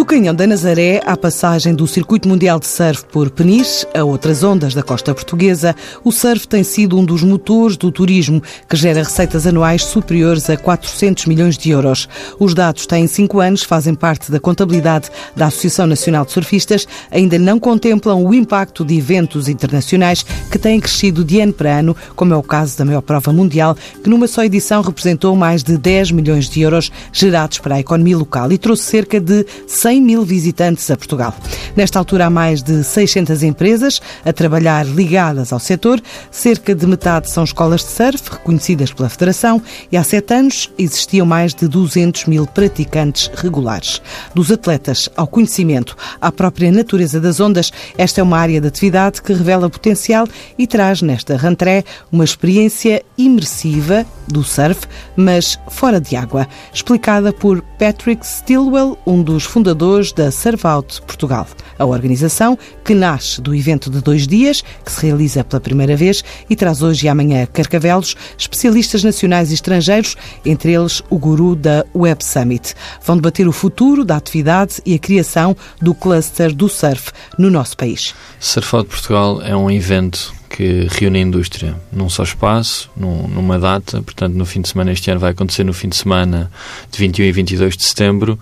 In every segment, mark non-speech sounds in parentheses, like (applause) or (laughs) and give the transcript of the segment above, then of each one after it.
Do Canhão da Nazaré à passagem do Circuito Mundial de Surf por Peniche a outras ondas da costa portuguesa, o surf tem sido um dos motores do turismo que gera receitas anuais superiores a 400 milhões de euros. Os dados têm cinco anos, fazem parte da contabilidade da Associação Nacional de Surfistas, ainda não contemplam o impacto de eventos internacionais que têm crescido de ano para ano, como é o caso da maior prova mundial, que numa só edição representou mais de 10 milhões de euros gerados para a economia local e trouxe cerca de 100 mil visitantes a Portugal. Nesta altura, há mais de 600 empresas a trabalhar ligadas ao setor. Cerca de metade são escolas de surf, reconhecidas pela Federação, e há sete anos existiam mais de 200 mil praticantes regulares. Dos atletas ao conhecimento, à própria natureza das ondas, esta é uma área de atividade que revela potencial e traz nesta rentrée uma experiência imersiva do surf, mas fora de água, explicada por Patrick Stilwell, um dos fundadores da Surf Out Portugal. A organização, que nasce do evento de dois dias, que se realiza pela primeira vez e traz hoje e amanhã Carcavelos, especialistas nacionais e estrangeiros, entre eles o guru da Web Summit. Vão debater o futuro da atividade e a criação do cluster do surf no nosso país. Surf Out Portugal é um evento que reúne a indústria num só espaço, num, numa data. Portanto, no fim de semana, este ano vai acontecer no fim de semana de 21 e 22 de setembro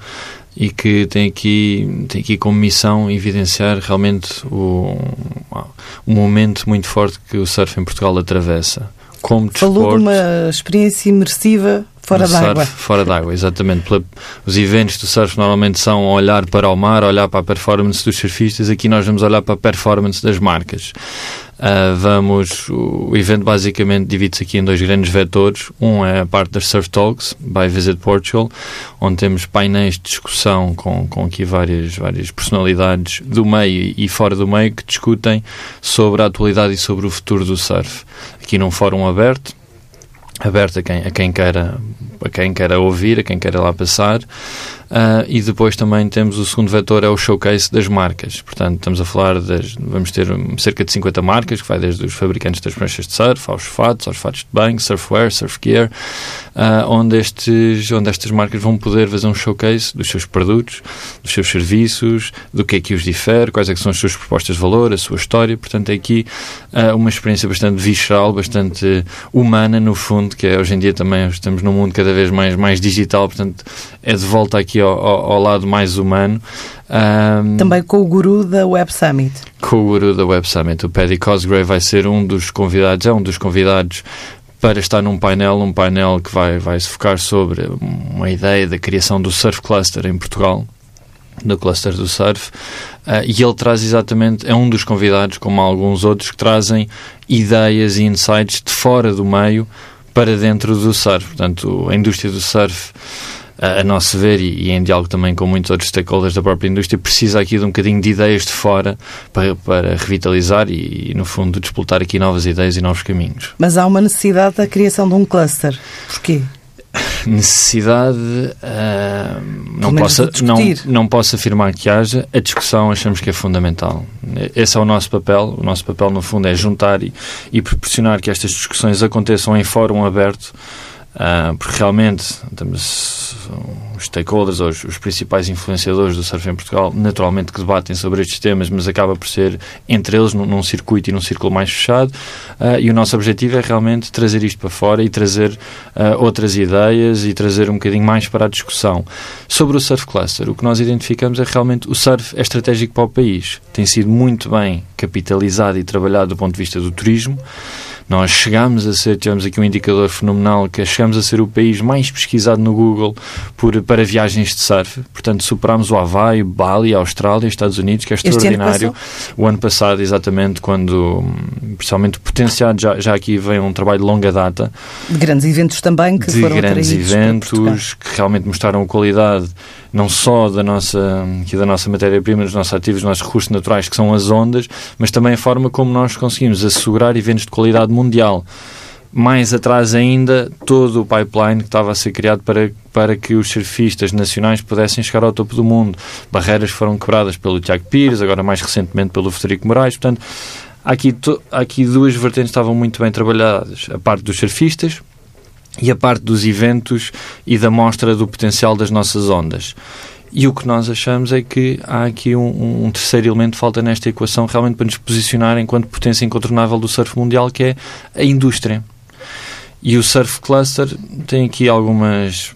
e que tem aqui, tem aqui como missão evidenciar realmente o, um momento muito forte que o surf em Portugal atravessa. Como Falou de uma experiência imersiva Fora d'água. Fora d'água, exatamente. os eventos do surf normalmente são olhar para o mar, olhar para a performance dos surfistas. Aqui nós vamos olhar para a performance das marcas. Uh, vamos, o, evento basicamente divide-se aqui em dois grandes vetores. Um é a parte das Surf Talks, by Visit Portugal, onde temos painéis de discussão com, com aqui várias, várias personalidades do meio e fora do meio que discutem sobre a atualidade e sobre o futuro do surf. Aqui num fórum aberto, aberto a quem, a quem queira a quem queira ouvir, a quem queira lá passar. Uh, e depois também temos o segundo vetor, é o showcase das marcas. Portanto, estamos a falar das. Vamos ter cerca de 50 marcas, que vai desde os fabricantes das pranchas de surf, aos fatos, aos fatos de banho, surfwear, surf gear, uh, onde, estes, onde estas marcas vão poder fazer um showcase dos seus produtos, dos seus serviços, do que é que os difere, quais é são as suas propostas de valor, a sua história. Portanto, é aqui uh, uma experiência bastante visceral, bastante humana, no fundo, que é hoje em dia também estamos num mundo cada vez mais, mais digital, portanto, é de volta aqui ao, ao, ao lado mais humano. Um, Também com o guru da Web Summit. Com o guru da Web Summit. O Paddy Cosgrave vai ser um dos convidados, é um dos convidados para estar num painel, um painel que vai, vai se focar sobre uma ideia da criação do Surf Cluster em Portugal, do cluster do surf, uh, e ele traz exatamente, é um dos convidados, como alguns outros, que trazem ideias e insights de fora do meio para dentro do surf. Portanto, a indústria do surf a, nosso ver, e, em diálogo também com muitos outros stakeholders da própria indústria, precisa aqui de um bocadinho de ideias de fora para, para revitalizar e, no fundo, despoltar aqui novas ideias e novos caminhos. Mas há uma necessidade da criação de um cluster. Porquê? (sighs) necessidade uh, não, posso, não, não posso afirmar que haja a discussão achamos que é fundamental esse é o nosso papel o nosso papel no fundo é juntar e, e proporcionar que estas discussões aconteçam em fórum aberto porque realmente os stakeholders, os, os, principais influenciadores do surf em Portugal, naturalmente que debatem sobre estes temas, mas acaba por ser entre eles num, num circuito e num círculo mais fechado. Uh, e o nosso objetivo é realmente trazer isto para fora e trazer uh, outras ideias e trazer um bocadinho mais para a discussão. Sobre o Surf Cluster, o que nós identificamos é realmente o surf é estratégico para o país. Tem sido muito bem capitalizado e trabalhado do ponto de vista do turismo. Nós chegámos a ser, tivemos aqui um indicador fenomenal, que é chegamos a ser o país mais pesquisado no Google por, para viagens de surf. Portanto, superámos o Havaí, Bali, Austrália, Estados Unidos, que é extraordinário. Ano o ano passado, exatamente, quando, principalmente potenciado, já, já aqui vem um trabalho de longa data. De grandes eventos também que de foram grandes eventos que realmente mostraram a qualidade não só da nossa, da nossa matéria-prima, dos nossos ativos, dos nossos recursos naturais, que são as ondas, mas também a forma como nós conseguimos assegurar eventos de qualidade mundial. Mais atrás ainda, todo o pipeline que estava a ser criado para, para que os surfistas nacionais pudessem chegar ao topo do mundo. Barreiras foram quebradas pelo Tiago Pires, agora mais recentemente pelo Federico Moraes. Portanto, aqui, to, aqui duas vertentes estavam muito bem trabalhadas. A parte dos surfistas, e a parte dos eventos e da mostra do potencial das nossas ondas. E o que nós achamos é que há aqui um, um, terceiro elemento que falta nesta equação realmente para nos posicionar enquanto potência incontornável do surf mundial, que é a indústria. E o Surf Cluster tem aqui algumas.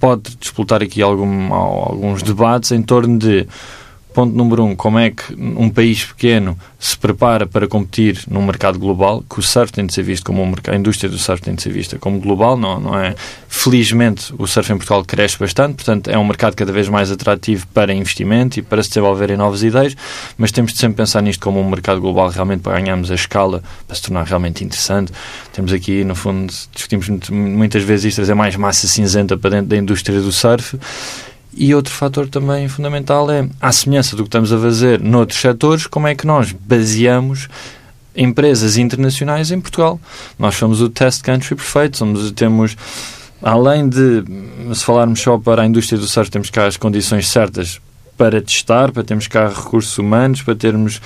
pode disputar aqui algum, alguns debates em torno de Ponto número um, como é que um país pequeno se prepara para competir num mercado global, que o surf tem de ser visto como um mercado, a indústria do surf tem de ser vista como global, não, não é? Felizmente o surf em Portugal cresce bastante, portanto é um mercado cada vez mais atrativo para investimento e para se desenvolverem novas ideias, mas temos de sempre pensar nisto como um mercado global realmente para ganharmos a escala, para se tornar realmente interessante. Temos aqui, no fundo, discutimos muitas vezes isto, trazer mais massa cinzenta para dentro da indústria do surf e outro fator também fundamental é, à semelhança do que estamos a fazer noutros setores, como é que nós baseamos empresas internacionais em Portugal. Nós somos o test country perfeito, somos, temos, além de, se falarmos só para a indústria do surf, temos cá as condições certas para testar, para termos cá recursos humanos, para termos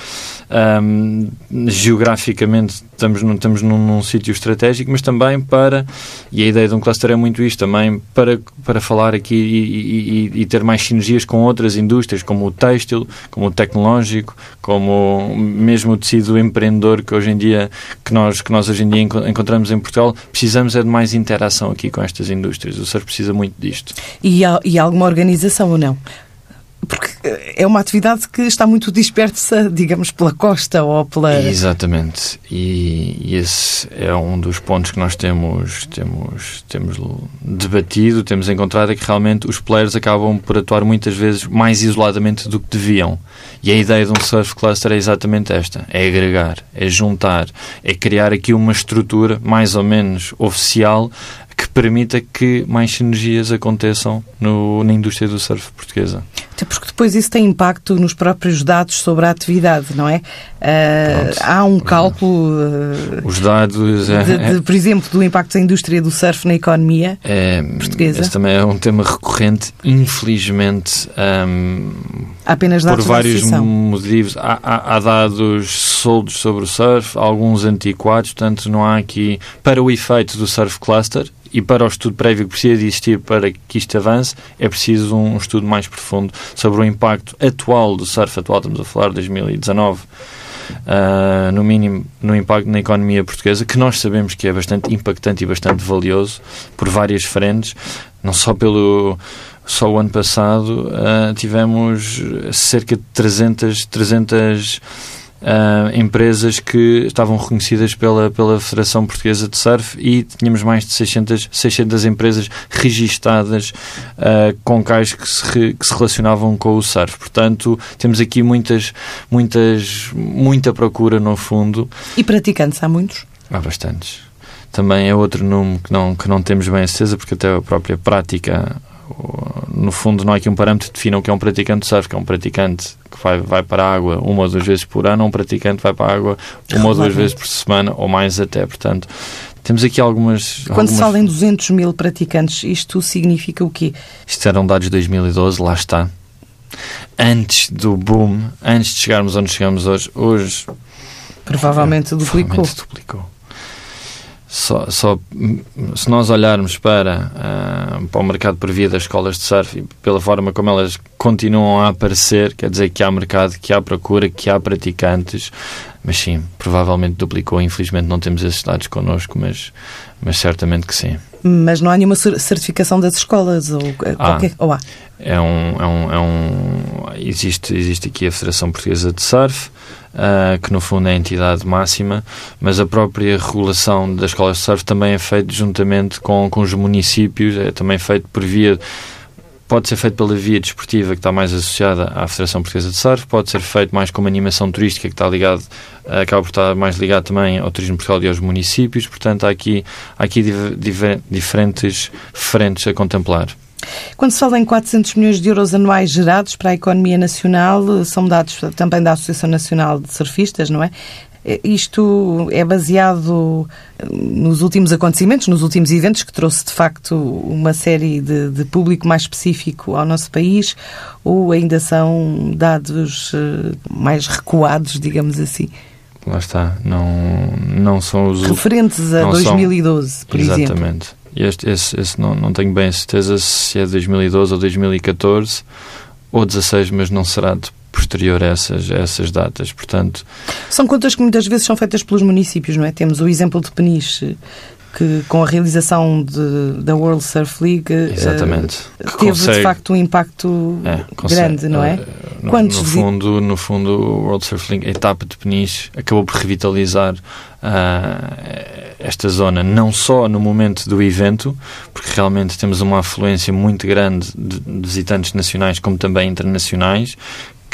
um, geograficamente estamos, num, estamos num, num sítio estratégico, mas também para, e a ideia de um cluster é muito isto, também para, para falar aqui e, e, e ter mais sinergias com outras indústrias, como o têxtil, como o tecnológico, como mesmo o tecido empreendedor que hoje em dia, que nós, que nós hoje em dia encontramos em Portugal, precisamos é de mais interação aqui com estas indústrias. O SER precisa muito disto. E, e alguma organização ou não? Porque é uma atividade que está muito dispersa, digamos, pela costa ou pela. Exatamente. E, e, esse é um dos pontos que nós temos, temos, temos debatido, temos encontrado, é que realmente os players acabam por atuar muitas vezes mais isoladamente do que deviam. E a ideia de um surf cluster é exatamente esta: é agregar, é juntar, é criar aqui uma estrutura mais ou menos oficial que permita que mais sinergias aconteçam no, na indústria do surf portuguesa. Até porque depois isso tem impacto nos próprios dados sobre a atividade, não é? Uh, há um cálculo. Uh, Os dados. É, de, de, por exemplo, do impacto da indústria do surf na economia é, portuguesa. Esse também é um tema recorrente, infelizmente. Um, há apenas dados Por vários motivos. Há, há, há, dados soldos sobre o surf, alguns antiquados, portanto, não há aqui. Para o efeito do Surf Cluster, e para o estudo prévio que precisa de existir para que isto avance, é preciso um estudo mais profundo sobre o impacto atual do surf atual, estamos a falar de 2019, Uh, no mínimo no impacto na economia portuguesa, que nós sabemos que é bastante impactante e bastante valioso por várias frentes, não só pelo só o ano passado uh, tivemos cerca de 300, 300 Uh, empresas que estavam reconhecidas pela, pela Federação Portuguesa de Surf e tínhamos mais de 600, 600 empresas registadas uh, com cais que se, que se relacionavam com o surf. Portanto, temos aqui muitas, muitas, muita procura no fundo. E praticantes, há muitos? Há bastantes. Também é outro número que não, que não temos bem a certeza, porque até a própria prática no fundo não há aqui um parâmetro que defina o que é um praticante de surf, que é um praticante que vai, vai para a água uma ou duas vezes por ano, um praticante vai para a água uma ou duas vezes por semana, ou mais até, portanto temos aqui algumas... Quando algumas... se fala em 200 mil praticantes, isto significa o quê? Isto eram dados de 2012, lá está. Antes do boom, antes de chegarmos onde chegamos hoje, hoje... Provavelmente duplicou. Provavelmente duplicou. Só, só, se nós olharmos para, uh, para o mercado por via das escolas de surf e pela forma como elas continuam a aparecer, quer dizer que há mercado, que há procura, que há praticantes, mas sim, provavelmente duplicou. Infelizmente não temos esses dados connosco, mas, mas certamente que sim. Mas não há nenhuma certificação das escolas ou qualquer. Ah, ou há? É um, é um, é um, existe, existe aqui a Federação Portuguesa de Surf, uh, que no fundo é a entidade máxima, mas a própria regulação das escolas de surf também é feita juntamente com, com os municípios, é também feito por via pode ser feito pela via desportiva que está mais associada à Federação Portuguesa de Surf, pode ser feito mais como animação turística que está ligado, acaba por estar mais ligado também ao turismo portugal e aos municípios, portanto há aqui, há aqui diferentes frentes a contemplar. Quando se fala em 400 milhões de euros anuais gerados para a economia nacional, são dados também da Associação Nacional de Surfistas, não é? Isto é baseado nos últimos acontecimentos, nos últimos eventos, que trouxe de facto uma série de, de público mais específico ao nosso país, ou ainda são dados eh, mais recuados, digamos assim? Lá está, não, não são os. Referentes a 2012, são... por Exatamente. exemplo. Exatamente. Este, esse, não, não tenho bem a certeza se é 2012 ou 2014. ou 16, mas não será de posterior a essas, a essas datas. Portanto, são contas que muitas vezes são feitas pelos municípios, não é? Temos o exemplo de Peniche, que com a realização de, da World Surf League. Uh, teve consegue, de facto um impacto é, grande, não é? Uh, Quantos no, fundo, no fundo, o World Surf League, a etapa de Peniche, acabou por revitalizar uh, esta zona, não só no momento do evento, porque realmente temos uma afluência muito grande de visitantes nacionais como também internacionais,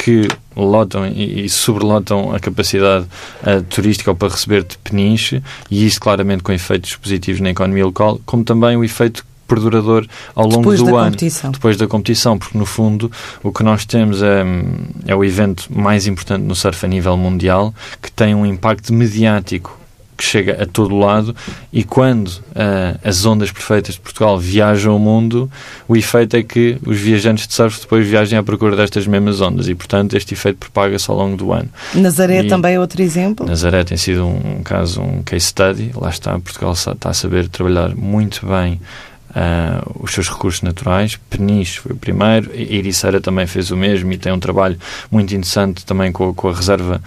que lotam e, e sobrelotam a capacidade uh, turística ou para receber de peniche, e isso claramente com efeitos positivos na economia local, como também o efeito perdurador ao longo depois do ano, competição. depois da competição, porque no fundo o que nós temos é, é o evento mais importante no surf a nível mundial, que tem um impacto mediático que chega a todo lado e quando uh, as ondas perfeitas de Portugal viajam o mundo, o efeito é que os viajantes de surf depois viajem à procura destas mesmas ondas e, portanto, este efeito propaga-se ao longo do ano. Nazaré e também é outro exemplo? Nazaré tem sido um caso, um case study. Lá está, Portugal está a saber trabalhar muito bem uh, os seus recursos naturais. Peniche foi o primeiro, Ericeira também fez o mesmo e tem um trabalho muito interessante também com, com a reserva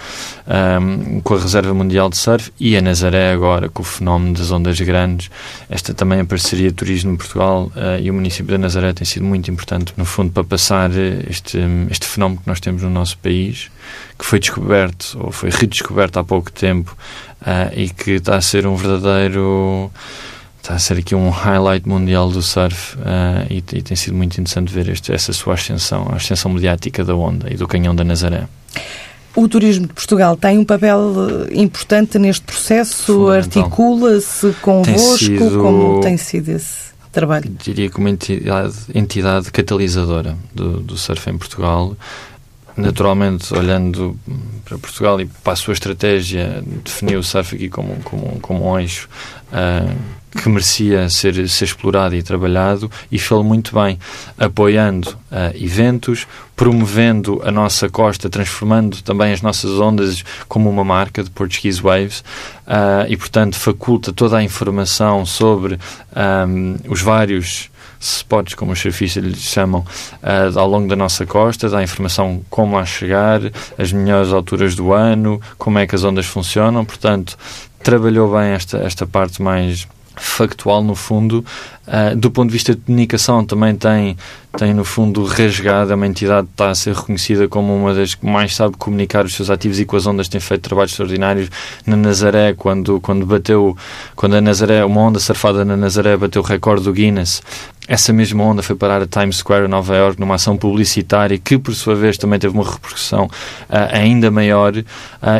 um, com a reserva mundial de surf e a Nazaré agora com o fenómeno das ondas grandes. Esta também a parceria Turismo em Portugal uh, e o município da Nazaré tem sido muito importante no fundo para passar este este fenómeno que nós temos no nosso país que foi descoberto ou foi redescoberto há pouco tempo uh, e que está a ser um verdadeiro está a ser aqui um highlight mundial do surf uh, e, e, tem sido muito interessante ver este, essa sua ascensão, a ascensão mediática da onda e do canhão da Nazaré. O turismo de Portugal tem um papel eh, importante neste processo? Articula-se convosco? Sido, como tem sido esse trabalho? Diria como entidade, entidade catalisadora do, do surf em Portugal naturalmente, olhando para Portugal e para a sua estratégia, definiu o surf aqui como, como, como um eixo uh, que merecia ser, ser explorado e trabalhado e fez muito bem, apoiando uh, eventos, promovendo a nossa costa, transformando também as nossas ondas como uma marca de Portuguese Waves uh, e, portanto, faculta toda a informação sobre um, os vários spots, como os surfistas lhes chamam, uh, ao longo da nossa costa, dá informação como lá chegar, as melhores alturas do ano, como é que as ondas funcionam, portanto, trabalhou bem esta, esta parte mais factual, no fundo, uh, do ponto de vista de comunicação, também tem, tem, no fundo, rasgado. É uma entidade que está a ser reconhecida como uma das que mais sabe comunicar os seus ativos e com as ondas tem feito trabalhos extraordinários. Na Nazaré, quando, quando bateu, quando a Nazaré, uma onda surfada na Nazaré bateu o recorde do Guinness, essa mesma onda foi parar a Times Square, Nova York, numa ação publicitária que, por sua vez, também teve uma repercussão uh, ainda maior uh,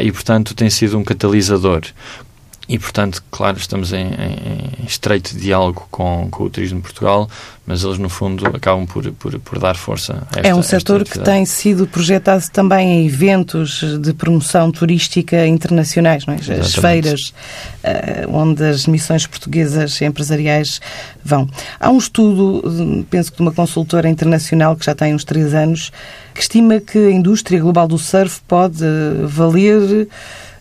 e, portanto, tem sido um catalisador. E, portanto, claro, estamos em, em, estreito diálogo com, com o Turismo de Portugal, mas eles, no fundo, acabam por, por, por dar força a esta É um setor que tem sido projetado também em eventos de promoção turística internacionais, não é? as feiras uh, onde as missões portuguesas empresariais vão. Há um estudo, penso que de uma consultora internacional que já tem uns três anos, que estima que a indústria global do surf pode valer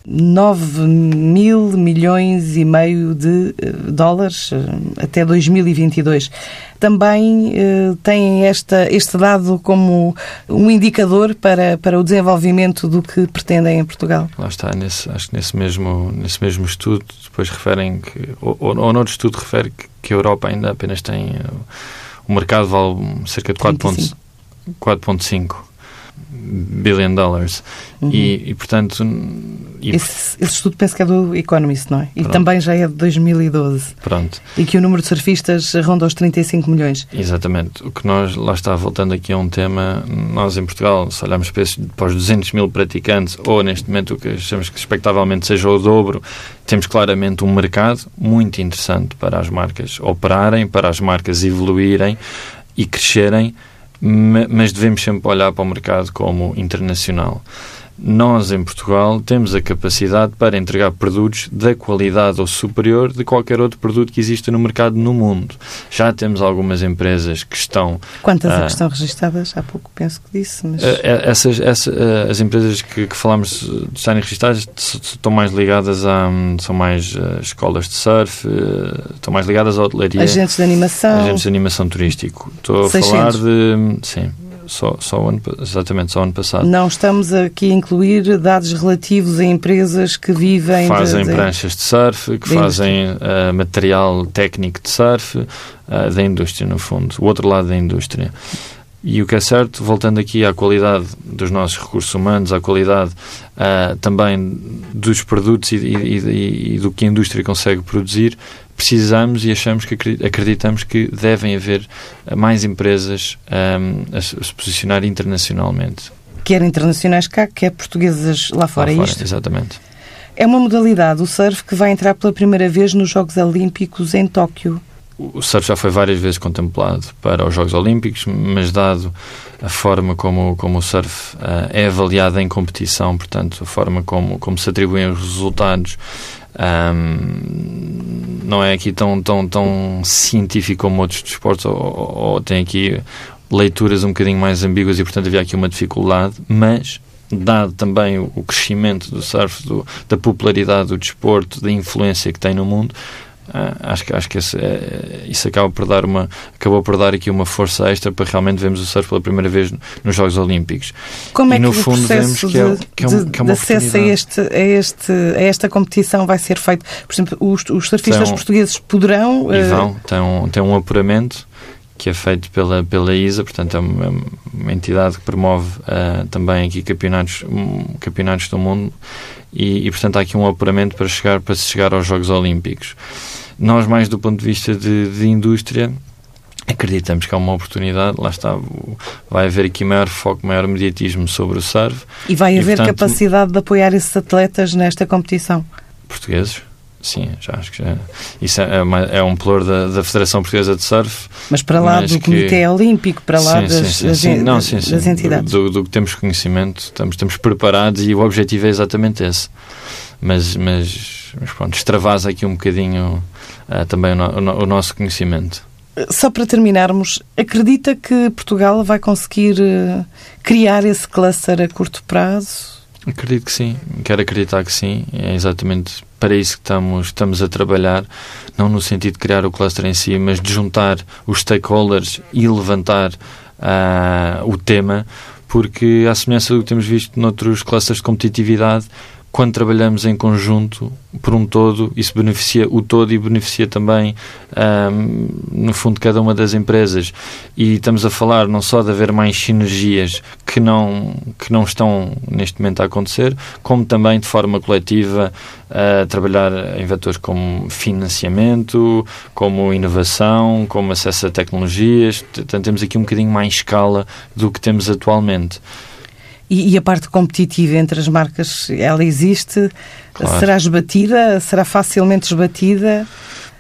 9 mil milhões e meio de eh, dólares eh, até 2022. Também eh, tem esta, este dado como um indicador para, para o desenvolvimento do que pretendem em Portugal. Lá está, nesse, acho que nesse mesmo, nesse mesmo estudo, depois referem que, ou, ou, ou noutro estudo refere que, que a Europa ainda apenas tem, o mercado vale cerca de 4,5 billion dollars. Uhum. E, e, portanto. E... Esse, esse, estudo penso que é do Economist, não é? E Pronto. também já é de 2012. Pronto. E que o número de surfistas ronda os 35 milhões. Exatamente. O que nós, lá está, voltando aqui a um tema, nós em Portugal, se olharmos para, para os 200 mil praticantes, ou neste momento o que achamos que expectavelmente seja o dobro, temos claramente um mercado muito interessante para as marcas operarem, para as marcas evoluírem e crescerem mas devemos sempre olhar para o mercado como internacional nós em Portugal temos a capacidade para entregar produtos da qualidade ou superior de qualquer outro produto que exista no mercado no mundo. Já temos algumas empresas que estão. Quantas uh, é que estão registadas? Há pouco penso que disse. Mas... Uh, essas, essa, uh, as empresas que, que falámos de estarem registadas estão mais ligadas a. Um, são mais escolas de surf, estão mais ligadas à hotelaria. Agentes de animação. Agentes de animação turístico. Estou a 600. falar de. Sim só, só ano, exatamente, só ano passado. Não estamos aqui a incluir dados relativos a empresas que vivem... Fazem de, de, pranchas de surf, que fazem uh, material técnico de surf, uh, da indústria, no fundo. O outro lado da indústria. E o que é certo, voltando aqui à qualidade dos nossos recursos humanos, à qualidade uh, também dos produtos e, e, e, do que a indústria consegue produzir, precisamos e achamos que acreditamos que devem haver mais empresas um, a se posicionar internacionalmente. Quer internacionais cá, quer portuguesas lá fora, lá fora é isto? Exatamente. É uma modalidade, o surf, que vai entrar pela primeira vez nos Jogos Olímpicos em Tóquio o surf já foi várias vezes contemplado para os Jogos Olímpicos, mas dado a forma como, como o surf uh, é avaliado em competição, portanto, a forma como, como se atribuem os resultados, um, não é aqui tão, tão, tão científico como outros desportos, ou, ou, ou tem aqui leituras um bocadinho mais ambíguas e, portanto, havia aqui uma dificuldade, mas dado também o, crescimento do surf, do, da popularidade do desporto, da influência que tem no mundo, ah, acho que acho que esse, é, isso acaba por dar uma acabou por dar aqui uma força extra para realmente vermos o surf pela primeira vez nos Jogos Olímpicos. Como é e, no que fundo, o processo que é, que é, um, que é de acesso a, este, a, este, a esta competição vai ser feito? Por exemplo, os, os surfistas portugueses poderão... E vão, uh... tem, um, tem um apuramento que é feito pela, pela ISA, portanto é uma, é uma entidade que promove uh, também aqui campeonatos, um, campeonatos do mundo e, e, portanto há aqui um apuramento para chegar para se chegar aos Jogos Olímpicos. Nós, mais do ponto de vista de, de indústria, acreditamos que é uma oportunidade, lá está, vai haver aqui maior foco, maior mediatismo sobre o surf. E vai haver portanto, capacidade de apoiar esses atletas nesta competição? Portugueses? Sim, já acho que já. Isso é, uma, é um pluro da, da, Federação Portuguesa de Surf. Mas para lá do que... Comitê Olímpico, para lá sim, das, sim, sim, das, Não, sim, sim. das entidades. Do, do, que temos conhecimento, estamos, estamos preparados e o objetivo é exatamente esse. Mas, mas, mas pronto, extravasa aqui um bocadinho uh, também o, no, o nosso conhecimento. Só para terminarmos, acredita que Portugal vai conseguir uh, criar esse cluster a curto prazo? Acredito que sim, quero acreditar que sim. É exatamente para isso que estamos, estamos a trabalhar, não no sentido de criar o cluster em si, mas de juntar os stakeholders e levantar uh, o tema, porque, à semelhança do que temos visto noutros clusters de competitividade, quando trabalhamos em conjunto, por um todo, isso beneficia o todo e beneficia também, um, no fundo, cada uma das empresas. E estamos a falar não só de haver mais sinergias que não, que não estão neste momento a acontecer, como também de forma coletiva a trabalhar em vetores como financiamento, como inovação, como acesso a tecnologias. Portanto, temos aqui um bocadinho mais escala do que temos atualmente. E, e, a parte competitiva entre as marcas, ela existe? Claro. Será esbatida? Será facilmente esbatida?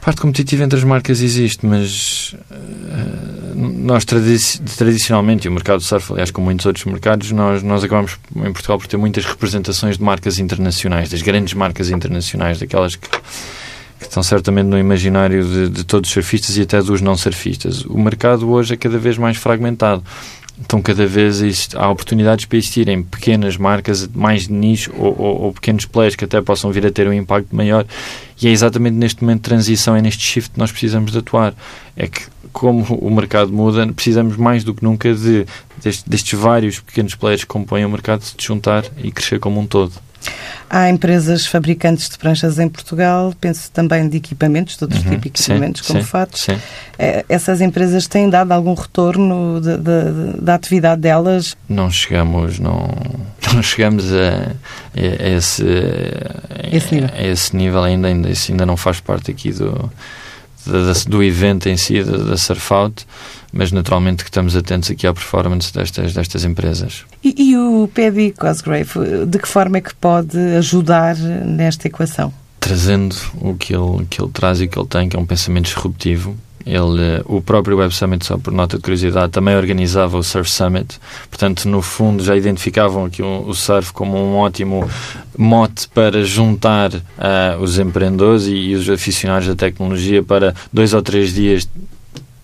A parte competitiva entre as marcas existe, mas uh, nós tradici tradicionalmente, e o mercado de surf, aliás, como muitos outros mercados, nós, nós acabamos em Portugal por ter muitas representações de marcas internacionais, das grandes marcas internacionais, daquelas que, que estão certamente no imaginário de, de todos os surfistas e até dos não surfistas. O mercado hoje é cada vez mais fragmentado. Então, cada vez há oportunidades para existirem pequenas marcas mais de nicho ou, ou, ou, pequenos players que até possam vir a ter um impacto maior. E é exatamente neste momento de transição, é neste shift que nós precisamos de atuar. É que, como o mercado muda, precisamos mais do que nunca de, destes, destes vários pequenos players que compõem o mercado se juntar e crescer como um todo. Há empresas fabricantes de pranchas em Portugal, penso também de equipamentos, de outros uhum, tipos de equipamentos, sim, como sim, fatos. Sim. É, essas empresas têm dado algum retorno de, de, da atividade delas? Não chegamos, não, (laughs) não chegamos a, a, esse, esse nível. a, esse nível ainda, ainda, isso ainda não faz parte aqui do, do evento em si, da, da Surfout mas naturalmente que estamos atentos aqui à performance destas, destas empresas. E, e o Paddy Cosgrave, de que forma é que pode ajudar nesta equação? Trazendo o que ele, que ele traz e que ele tem, que é um pensamento disruptivo, ele, o próprio Web Summit, só por nota de curiosidade, também organizava o Surf Summit. Portanto, no fundo, já identificavam aqui o, o surf como um ótimo mote para juntar uh, os empreendedores e, e, os aficionados da tecnologia para dois ou três dias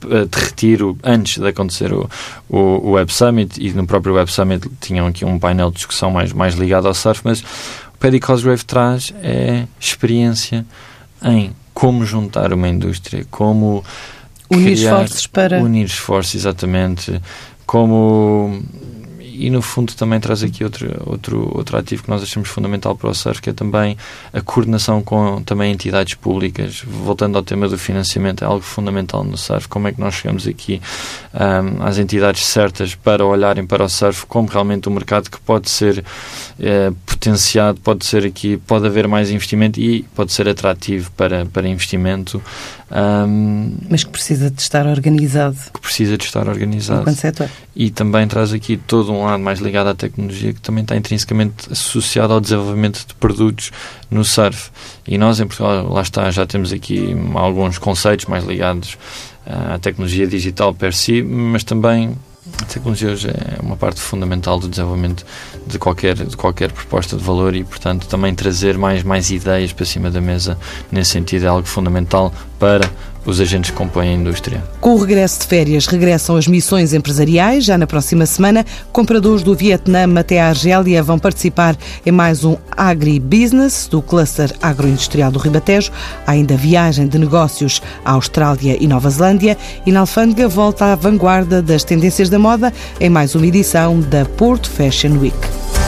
de retiro antes de acontecer o, o, o, Web Summit e no próprio Web Summit tinham aqui um painel de discussão mais, mais ligado ao surf, mas o Paddy Cosgrave traz é experiência em como juntar uma indústria, como unir esforços para unir esforços exatamente como e no fundo também traz aqui outro, outro, outro ativo que nós achamos fundamental para o surf, que é também a coordenação com também entidades públicas. Voltando ao tema do financiamento, é algo fundamental no surf. Como é que nós chegamos aqui um, às entidades certas para olharem para o surf como realmente um mercado que pode ser eh, potenciado, pode ser aqui, pode haver mais investimento e pode ser atrativo para, para investimento. Um, Mas que precisa de estar organizado. Que precisa de estar organizado. Enquanto setor. E também traz aqui todo um lado mais ligado à tecnologia que também está intrinsecamente associado ao desenvolvimento de produtos no surf. E nós em Portugal, lá está, já temos aqui alguns conceitos mais ligados à tecnologia digital per si, mas também a tecnologia hoje é uma parte fundamental do desenvolvimento de qualquer, de qualquer proposta de valor e, portanto, também trazer mais, mais ideias para cima da mesa nesse sentido é algo fundamental para os agentes que compõem a indústria. Com o regresso de férias, regressam as missões empresariais. Já na próxima semana, compradores do Vietnã até a Argélia vão participar em mais um agribusiness do cluster agroindustrial do Ribatejo. Há ainda viagem de negócios à Austrália e Nova Zelândia. E na Alfândega volta à vanguarda das tendências da moda em mais uma edição da Porto Fashion Week.